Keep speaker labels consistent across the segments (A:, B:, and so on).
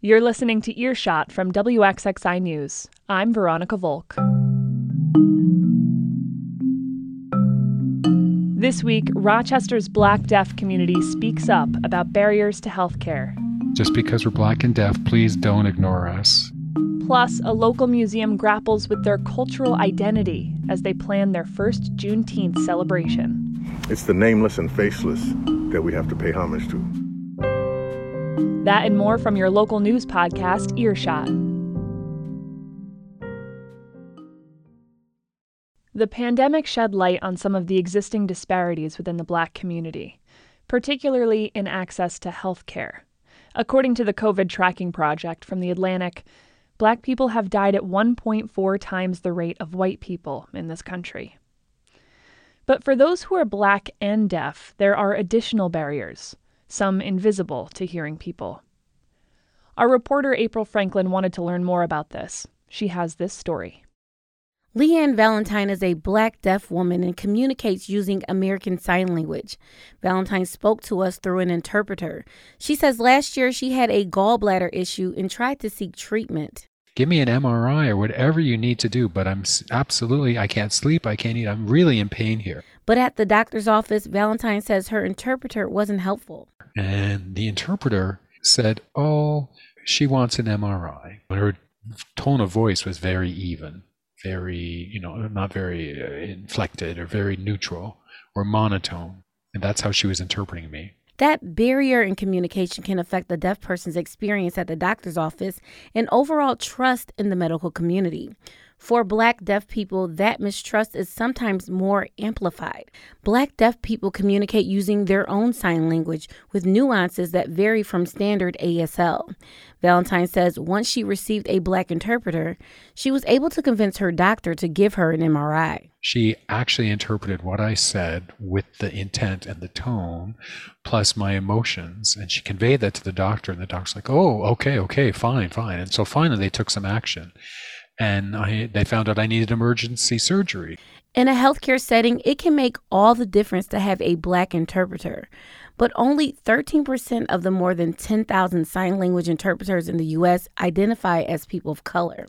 A: You're listening to Earshot from WXXI News. I'm Veronica Volk. This week, Rochester's Black Deaf community speaks up about barriers to healthcare.
B: Just because we're black and deaf, please don't ignore us.
A: Plus, a local museum grapples with their cultural identity as they plan their first Juneteenth celebration.
C: It's the nameless and faceless that we have to pay homage to.
A: That and more from your local news podcast, Earshot. The pandemic shed light on some of the existing disparities within the black community, particularly in access to health care. According to the COVID Tracking Project from The Atlantic, black people have died at 1.4 times the rate of white people in this country. But for those who are black and deaf, there are additional barriers some invisible to hearing people. Our reporter April Franklin wanted to learn more about this. She has this story.
D: Leanne Valentine is a black deaf woman and communicates using American Sign Language. Valentine spoke to us through an interpreter. She says last year she had a gallbladder issue and tried to seek treatment.
B: Give me an MRI or whatever you need to do, but I'm absolutely, I can't sleep, I can't eat, I'm really in pain here.
D: But at the doctor's office, Valentine says her interpreter wasn't helpful.
B: And the interpreter said, Oh, she wants an MRI. But Her tone of voice was very even, very, you know, not very uh, inflected or very neutral or monotone. And that's how she was interpreting me.
D: That barrier in communication can affect the deaf person's experience at the doctor's office and overall trust in the medical community. For black deaf people, that mistrust is sometimes more amplified. Black deaf people communicate using their own sign language with nuances that vary from standard ASL. Valentine says once she received a black interpreter, she was able to convince her doctor to give her an MRI.
B: She actually interpreted what I said with the intent and the tone, plus my emotions, and she conveyed that to the doctor. And the doctor's like, "Oh, okay, okay, fine, fine." And so finally, they took some action and I, they found out I needed emergency surgery.
D: In a healthcare setting, it can make all the difference to have a black interpreter. But only 13% of the more than 10,000 sign language interpreters in the U.S. identify as people of color.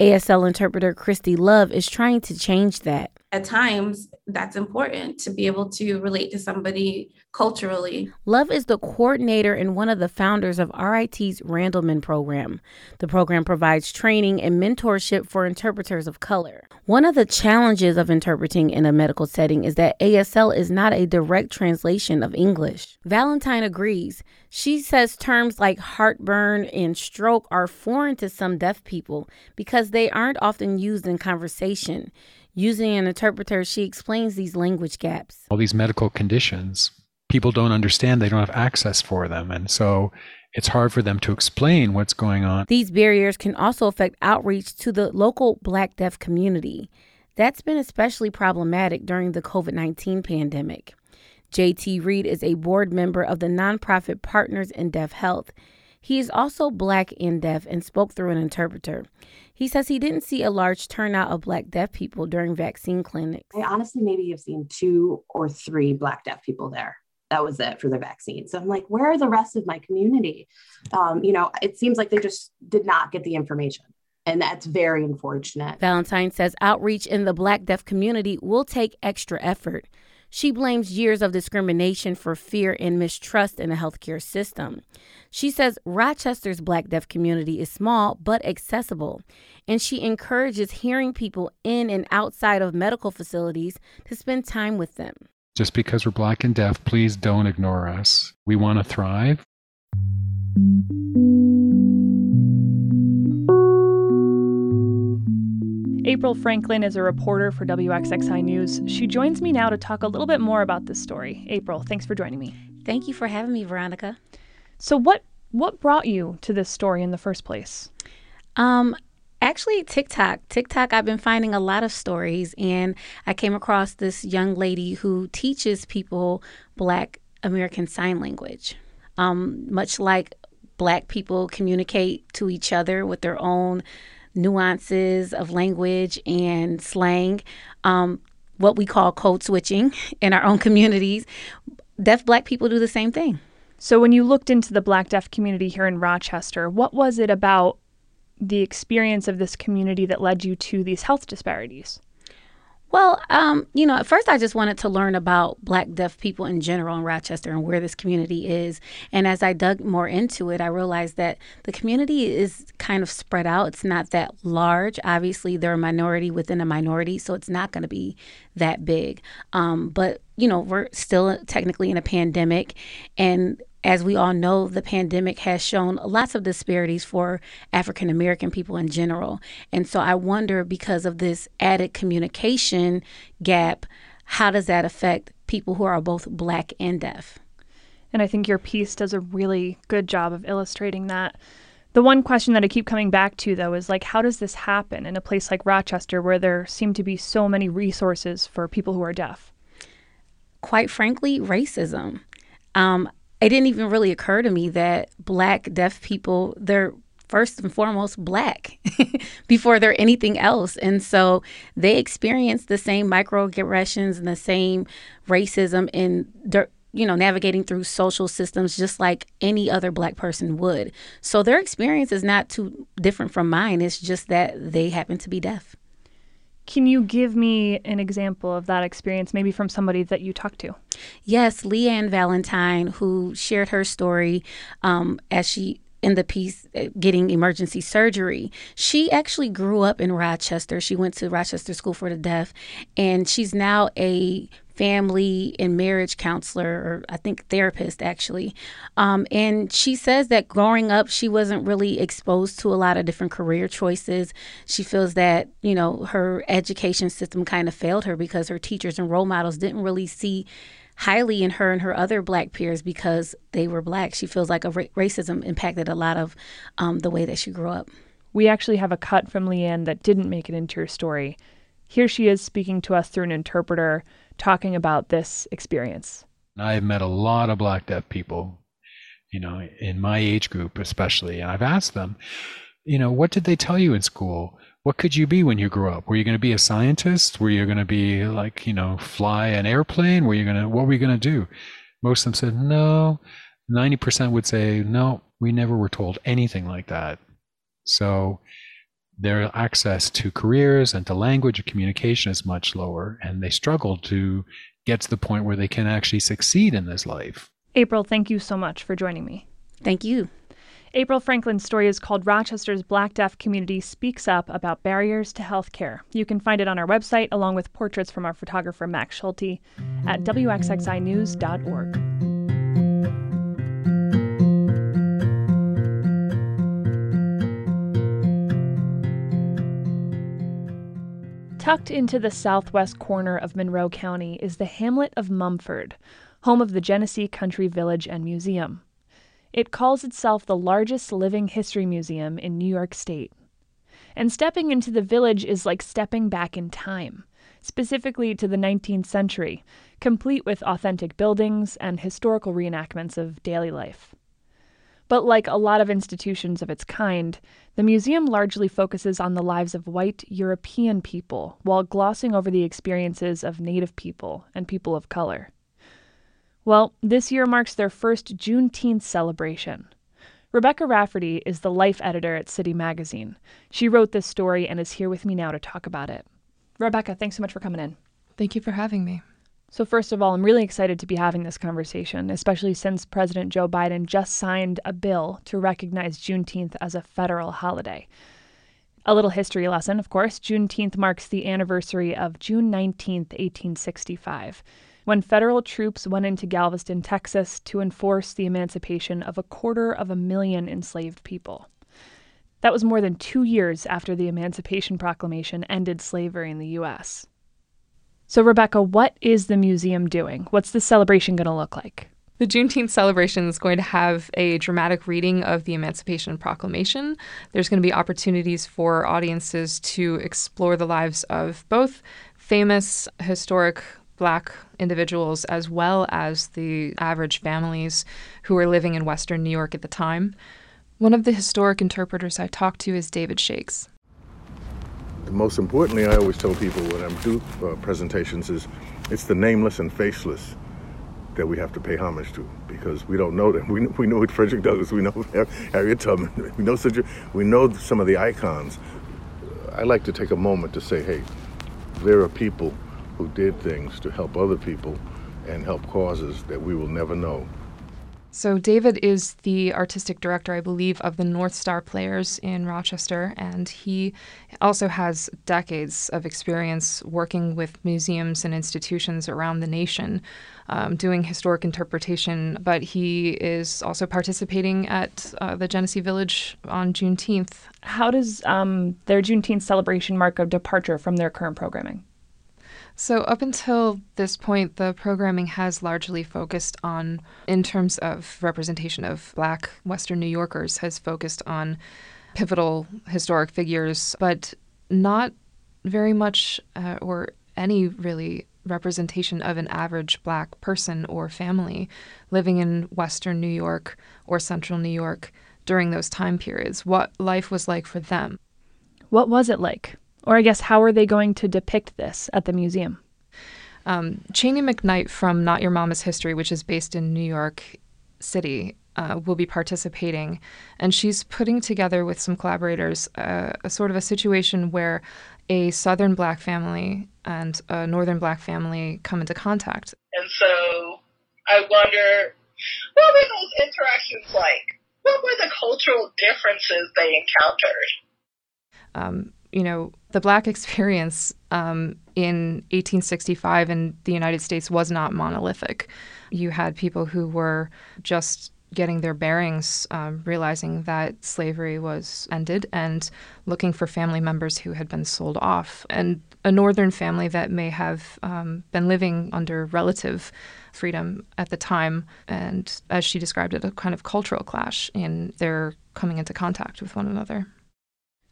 D: ASL interpreter Christy Love is trying to change that.
E: At times, that's important to be able to relate to somebody culturally.
D: Love is the coordinator and one of the founders of RIT's Randleman program. The program provides training and mentorship for interpreters of color. One of the challenges of interpreting in a medical setting is that ASL is not a direct translation of English. Valentine agrees. She says terms like heartburn and stroke are foreign to some deaf people because they aren't often used in conversation. Using an interpreter, she explains these language gaps.
B: All these medical conditions, people don't understand, they don't have access for them. And so it's hard for them to explain what's going on.
D: These barriers can also affect outreach to the local black deaf community. That's been especially problematic during the COVID 19 pandemic. JT Reed is a board member of the nonprofit Partners in Deaf Health. He is also black and deaf and spoke through an interpreter. He says he didn't see a large turnout of black deaf people during vaccine clinics.
F: I honestly maybe have seen two or three black deaf people there that was it for the vaccine. So I'm like, where are the rest of my community? Um, you know, it seems like they just did not get the information. And that's very unfortunate.
D: Valentine says outreach in the Black deaf community will take extra effort. She blames years of discrimination for fear and mistrust in the healthcare system. She says Rochester's Black deaf community is small but accessible, and she encourages hearing people in and outside of medical facilities to spend time with them.
B: Just because we're black and deaf, please don't ignore us. We want to thrive.
A: April Franklin is a reporter for WXXI News. She joins me now to talk a little bit more about this story. April, thanks for joining me.
D: Thank you for having me, Veronica.
A: So what what brought you to this story in the first place?
D: Um, Actually, TikTok. TikTok, I've been finding a lot of stories, and I came across this young lady who teaches people Black American Sign Language. Um, much like Black people communicate to each other with their own nuances of language and slang, um, what we call code switching in our own communities, deaf Black people do the same thing.
A: So, when you looked into the Black Deaf community here in Rochester, what was it about the experience of this community that led you to these health disparities?
D: Well, um, you know, at first I just wanted to learn about Black deaf people in general in Rochester and where this community is. And as I dug more into it, I realized that the community is kind of spread out. It's not that large. Obviously, they're a minority within a minority, so it's not going to be that big. Um, but you know, we're still technically in a pandemic, and as we all know, the pandemic has shown lots of disparities for African American people in general. And so I wonder, because of this added communication gap, how does that affect people who are both black and deaf?
A: And I think your piece does a really good job of illustrating that. The one question that I keep coming back to, though, is like, how does this happen in a place like Rochester where there seem to be so many resources for people who are deaf?
D: Quite frankly, racism. Um, it didn't even really occur to me that black deaf people they're first and foremost black before they're anything else. And so they experience the same microaggressions and the same racism in you know navigating through social systems just like any other black person would. So their experience is not too different from mine. It's just that they happen to be deaf
A: can you give me an example of that experience, maybe from somebody that you talked to?
D: Yes, Leanne Valentine, who shared her story um, as she in the piece uh, getting emergency surgery. She actually grew up in Rochester. She went to Rochester School for the Deaf, and she's now a family and marriage counselor, or I think therapist actually. Um, and she says that growing up, she wasn't really exposed to a lot of different career choices. She feels that, you know, her education system kind of failed her because her teachers and role models didn't really see highly in her and her other black peers because they were black. She feels like a ra- racism impacted a lot of um, the way that she grew up.
A: We actually have a cut from Leanne that didn't make it into your story. Here she is speaking to us through an interpreter talking about this experience.
B: I've met a lot of black deaf people, you know, in my age group especially, and I've asked them, you know, what did they tell you in school? What could you be when you grew up? Were you going to be a scientist? Were you going to be like, you know, fly an airplane? Were you going to, what were you going to do? Most of them said, no. 90% would say, no, we never were told anything like that. So their access to careers and to language or communication is much lower, and they struggle to get to the point where they can actually succeed in this life.
A: April, thank you so much for joining me.
D: Thank you.
A: April Franklin's story is called Rochester's Black Deaf Community Speaks Up About Barriers to Healthcare. You can find it on our website along with portraits from our photographer Max Schulte at wxxinews.org. Tucked into the southwest corner of Monroe County is the hamlet of Mumford, home of the Genesee Country Village and Museum. It calls itself the largest living history museum in New York State. And stepping into the village is like stepping back in time, specifically to the 19th century, complete with authentic buildings and historical reenactments of daily life. But like a lot of institutions of its kind, the museum largely focuses on the lives of white European people while glossing over the experiences of Native people and people of color. Well, this year marks their first Juneteenth celebration. Rebecca Rafferty is the life editor at City Magazine. She wrote this story and is here with me now to talk about it. Rebecca, thanks so much for coming in.
G: Thank you for having me.
A: So, first of all, I'm really excited to be having this conversation, especially since President Joe Biden just signed a bill to recognize Juneteenth as a federal holiday. A little history lesson, of course. Juneteenth marks the anniversary of June 19, 1865, when federal troops went into Galveston, Texas to enforce the emancipation of a quarter of a million enslaved people. That was more than two years after the Emancipation Proclamation ended slavery in the U.S. So, Rebecca, what is the museum doing? What's the celebration going to look like?
G: The Juneteenth celebration is going to have a dramatic reading of the Emancipation Proclamation. There's going to be opportunities for audiences to explore the lives of both famous historic black individuals as well as the average families who were living in Western New York at the time. One of the historic interpreters I talked to is David Shakes.
C: Most importantly, I always tell people when I'm do uh, presentations is it's the nameless and faceless that we have to pay homage to because we don't know them. We, we know Frederick Douglass, we know Harriet Tubman, we know such we know some of the icons. I like to take a moment to say, hey, there are people who did things to help other people and help causes that we will never know.
G: So, David is the artistic director, I believe, of the North Star Players in Rochester, and he also has decades of experience working with museums and institutions around the nation, um, doing historic interpretation. But he is also participating at uh, the Genesee Village on Juneteenth.
A: How does um, their Juneteenth celebration mark a departure from their current programming?
G: So, up until this point, the programming has largely focused on, in terms of representation of Black Western New Yorkers, has focused on pivotal historic figures, but not very much uh, or any really representation of an average Black person or family living in Western New York or Central New York during those time periods, what life was like for them.
A: What was it like? Or I guess, how are they going to depict this at the museum?
G: Um, Cheney McKnight from Not Your Mama's History, which is based in New York City, uh, will be participating. And she's putting together with some collaborators uh, a sort of a situation where a Southern black family and a Northern black family come into contact.
H: And so I wonder what were those interactions like? What were the cultural differences they encountered?
G: Um, you know, the black experience um, in 1865 in the United States was not monolithic. You had people who were just getting their bearings, um, realizing that slavery was ended, and looking for family members who had been sold off. And a northern family that may have um, been living under relative freedom at the time, and as she described it, a kind of cultural clash in their coming into contact with one another.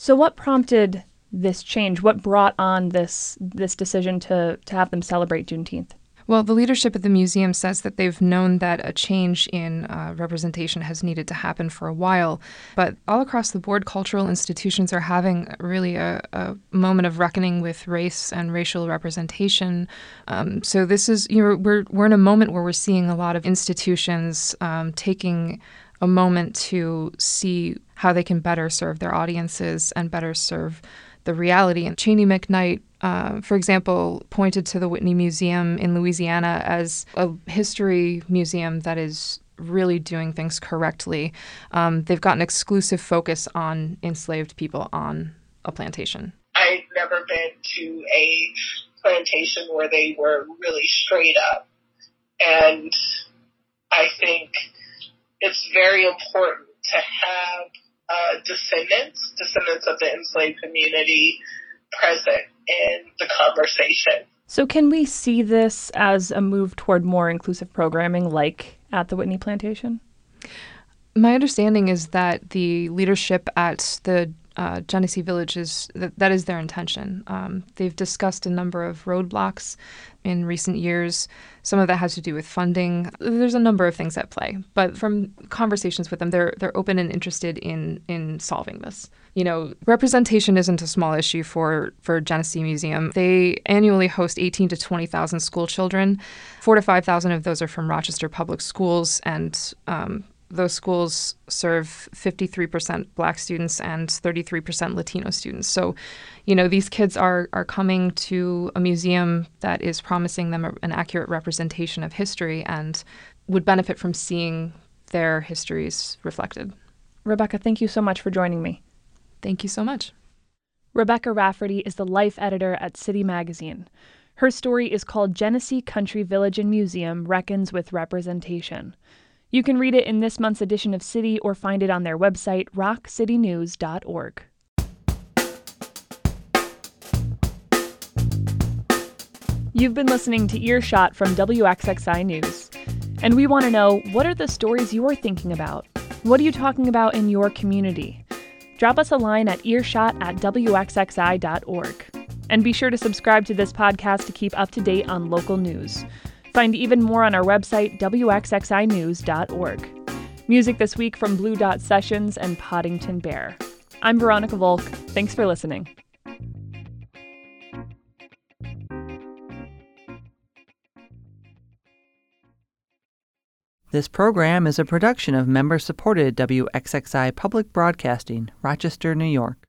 A: So, what prompted this change? What brought on this this decision to to have them celebrate Juneteenth?
G: Well, the leadership at the museum says that they've known that a change in uh, representation has needed to happen for a while, but all across the board, cultural institutions are having really a, a moment of reckoning with race and racial representation. Um, so this is you know we're we're in a moment where we're seeing a lot of institutions um, taking a moment to see how they can better serve their audiences and better serve the reality. And Cheney McKnight, uh, for example, pointed to the Whitney Museum in Louisiana as a history museum that is really doing things correctly. Um, they've got an exclusive focus on enslaved people on a plantation.
H: I've never been to a plantation where they were really straight up. And I think it's very important to have uh, descendants, descendants of the enslaved community, present in the conversation.
A: So, can we see this as a move toward more inclusive programming like at the Whitney Plantation?
G: My understanding is that the leadership at the uh, Genesee Village is that, that is their intention. Um, they've discussed a number of roadblocks in recent years. Some of that has to do with funding. There's a number of things at play, but from conversations with them, they're they're open and interested in in solving this. You know, representation isn't a small issue for for Genesee Museum. They annually host 18 to 20,000 school children. Four to 5,000 of those are from Rochester Public Schools, and um, those schools serve 53% black students and 33% Latino students. So, you know, these kids are, are coming to a museum that is promising them a, an accurate representation of history and would benefit from seeing their histories reflected.
A: Rebecca, thank you so much for joining me.
G: Thank you so much.
A: Rebecca Rafferty is the life editor at City Magazine. Her story is called Genesee Country Village and Museum Reckons with Representation. You can read it in this month's edition of City or find it on their website, rockcitynews.org. You've been listening to Earshot from WXXI News. And we want to know what are the stories you're thinking about? What are you talking about in your community? Drop us a line at earshot at WXXI.org. And be sure to subscribe to this podcast to keep up to date on local news. Find even more on our website, wxxinews.org. Music this week from Blue Dot Sessions and Poddington Bear. I'm Veronica Volk. Thanks for listening.
I: This program is a production of member supported WXXI Public Broadcasting, Rochester, New York.